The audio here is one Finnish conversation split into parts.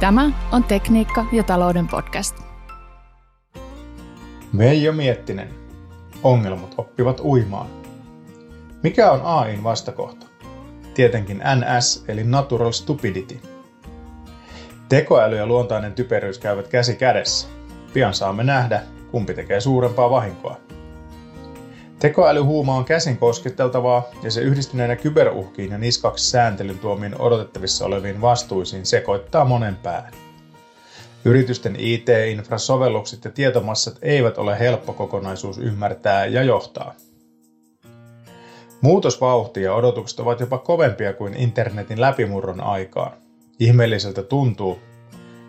Tämä on Tekniikka ja talouden podcast. Veijo Miettinen. Ongelmat oppivat uimaan. Mikä on AIn vastakohta? Tietenkin NS eli Natural Stupidity. Tekoäly ja luontainen typeryys käyvät käsi kädessä. Pian saamme nähdä, kumpi tekee suurempaa vahinkoa. Tekoälyhuuma on käsin kosketeltavaa ja se yhdistyneenä kyberuhkiin ja niskaksi sääntelyn tuomiin odotettavissa oleviin vastuisiin sekoittaa monen pään. Yritysten IT-infrasovellukset ja tietomassat eivät ole helppo kokonaisuus ymmärtää ja johtaa. Muutosvauhti ja odotukset ovat jopa kovempia kuin internetin läpimurron aikaan. Ihmeelliseltä tuntuu,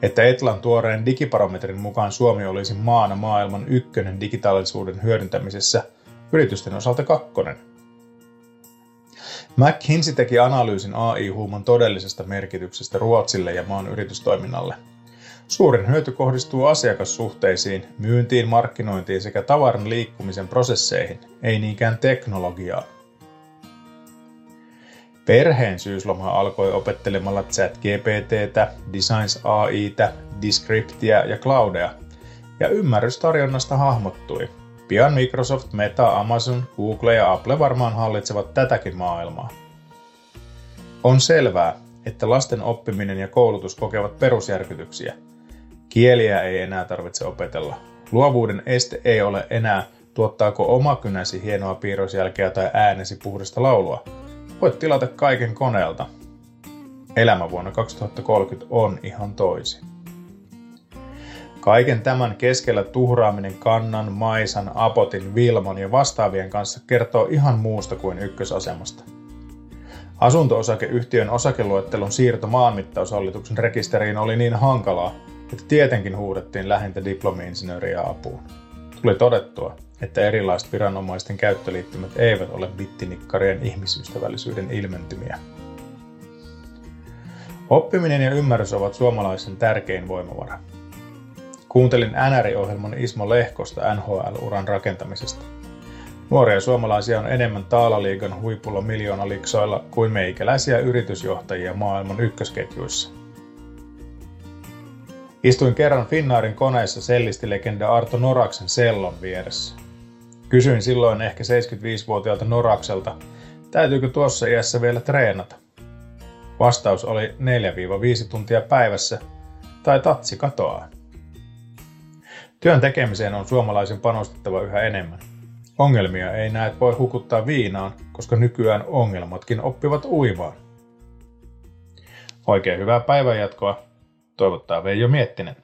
että Etlan tuoreen digiparometrin mukaan Suomi olisi maana maailman ykkönen digitaalisuuden hyödyntämisessä, yritysten osalta kakkonen. McKinsey teki analyysin AI-huuman todellisesta merkityksestä Ruotsille ja maan yritystoiminnalle – Suurin hyöty kohdistuu asiakassuhteisiin, myyntiin, markkinointiin sekä tavaran liikkumisen prosesseihin, ei niinkään teknologiaan. Perheen syysloma alkoi opettelemalla ChatGPTtä, Designs AItä, Descriptia ja Cloudea, ja ymmärrys tarjonnasta hahmottui. Pian Microsoft, Meta, Amazon, Google ja Apple varmaan hallitsevat tätäkin maailmaa. On selvää, että lasten oppiminen ja koulutus kokevat perusjärkytyksiä – Kieliä ei enää tarvitse opetella. Luovuuden este ei ole enää, tuottaako oma kynäsi hienoa piirrosjälkeä tai äänesi puhdasta laulua. Voit tilata kaiken koneelta. Elämä vuonna 2030 on ihan toisin. Kaiken tämän keskellä tuhraaminen kannan, maisan, apotin, vilmon ja vastaavien kanssa kertoo ihan muusta kuin ykkösasemasta. Asunto-osakeyhtiön osakeluettelun siirto maanmittaushallituksen rekisteriin oli niin hankalaa, että tietenkin huudettiin lähintä diplomi-insinööriä apuun. Tuli todettua, että erilaiset viranomaisten käyttöliittymät eivät ole bittinikkarien ihmisystävällisyyden ilmentymiä. Oppiminen ja ymmärrys ovat suomalaisen tärkein voimavara. Kuuntelin NR-ohjelman Ismo Lehkosta NHL-uran rakentamisesta. Nuoria suomalaisia on enemmän taalaliigan huipulla miljoonaliksoilla kuin meikäläisiä yritysjohtajia maailman ykkösketjuissa – Istuin kerran Finnaarin koneessa sellistilegenda Arto Noraksen sellon vieressä. Kysyin silloin ehkä 75-vuotiaalta Norakselta, täytyykö tuossa iässä vielä treenata. Vastaus oli 4-5 tuntia päivässä tai tatsi katoaa. Työn tekemiseen on suomalaisen panostettava yhä enemmän. Ongelmia ei näet voi hukuttaa viinaan, koska nykyään ongelmatkin oppivat uivaan. Oikein hyvää päivänjatkoa toivottaa Veijo Miettinen.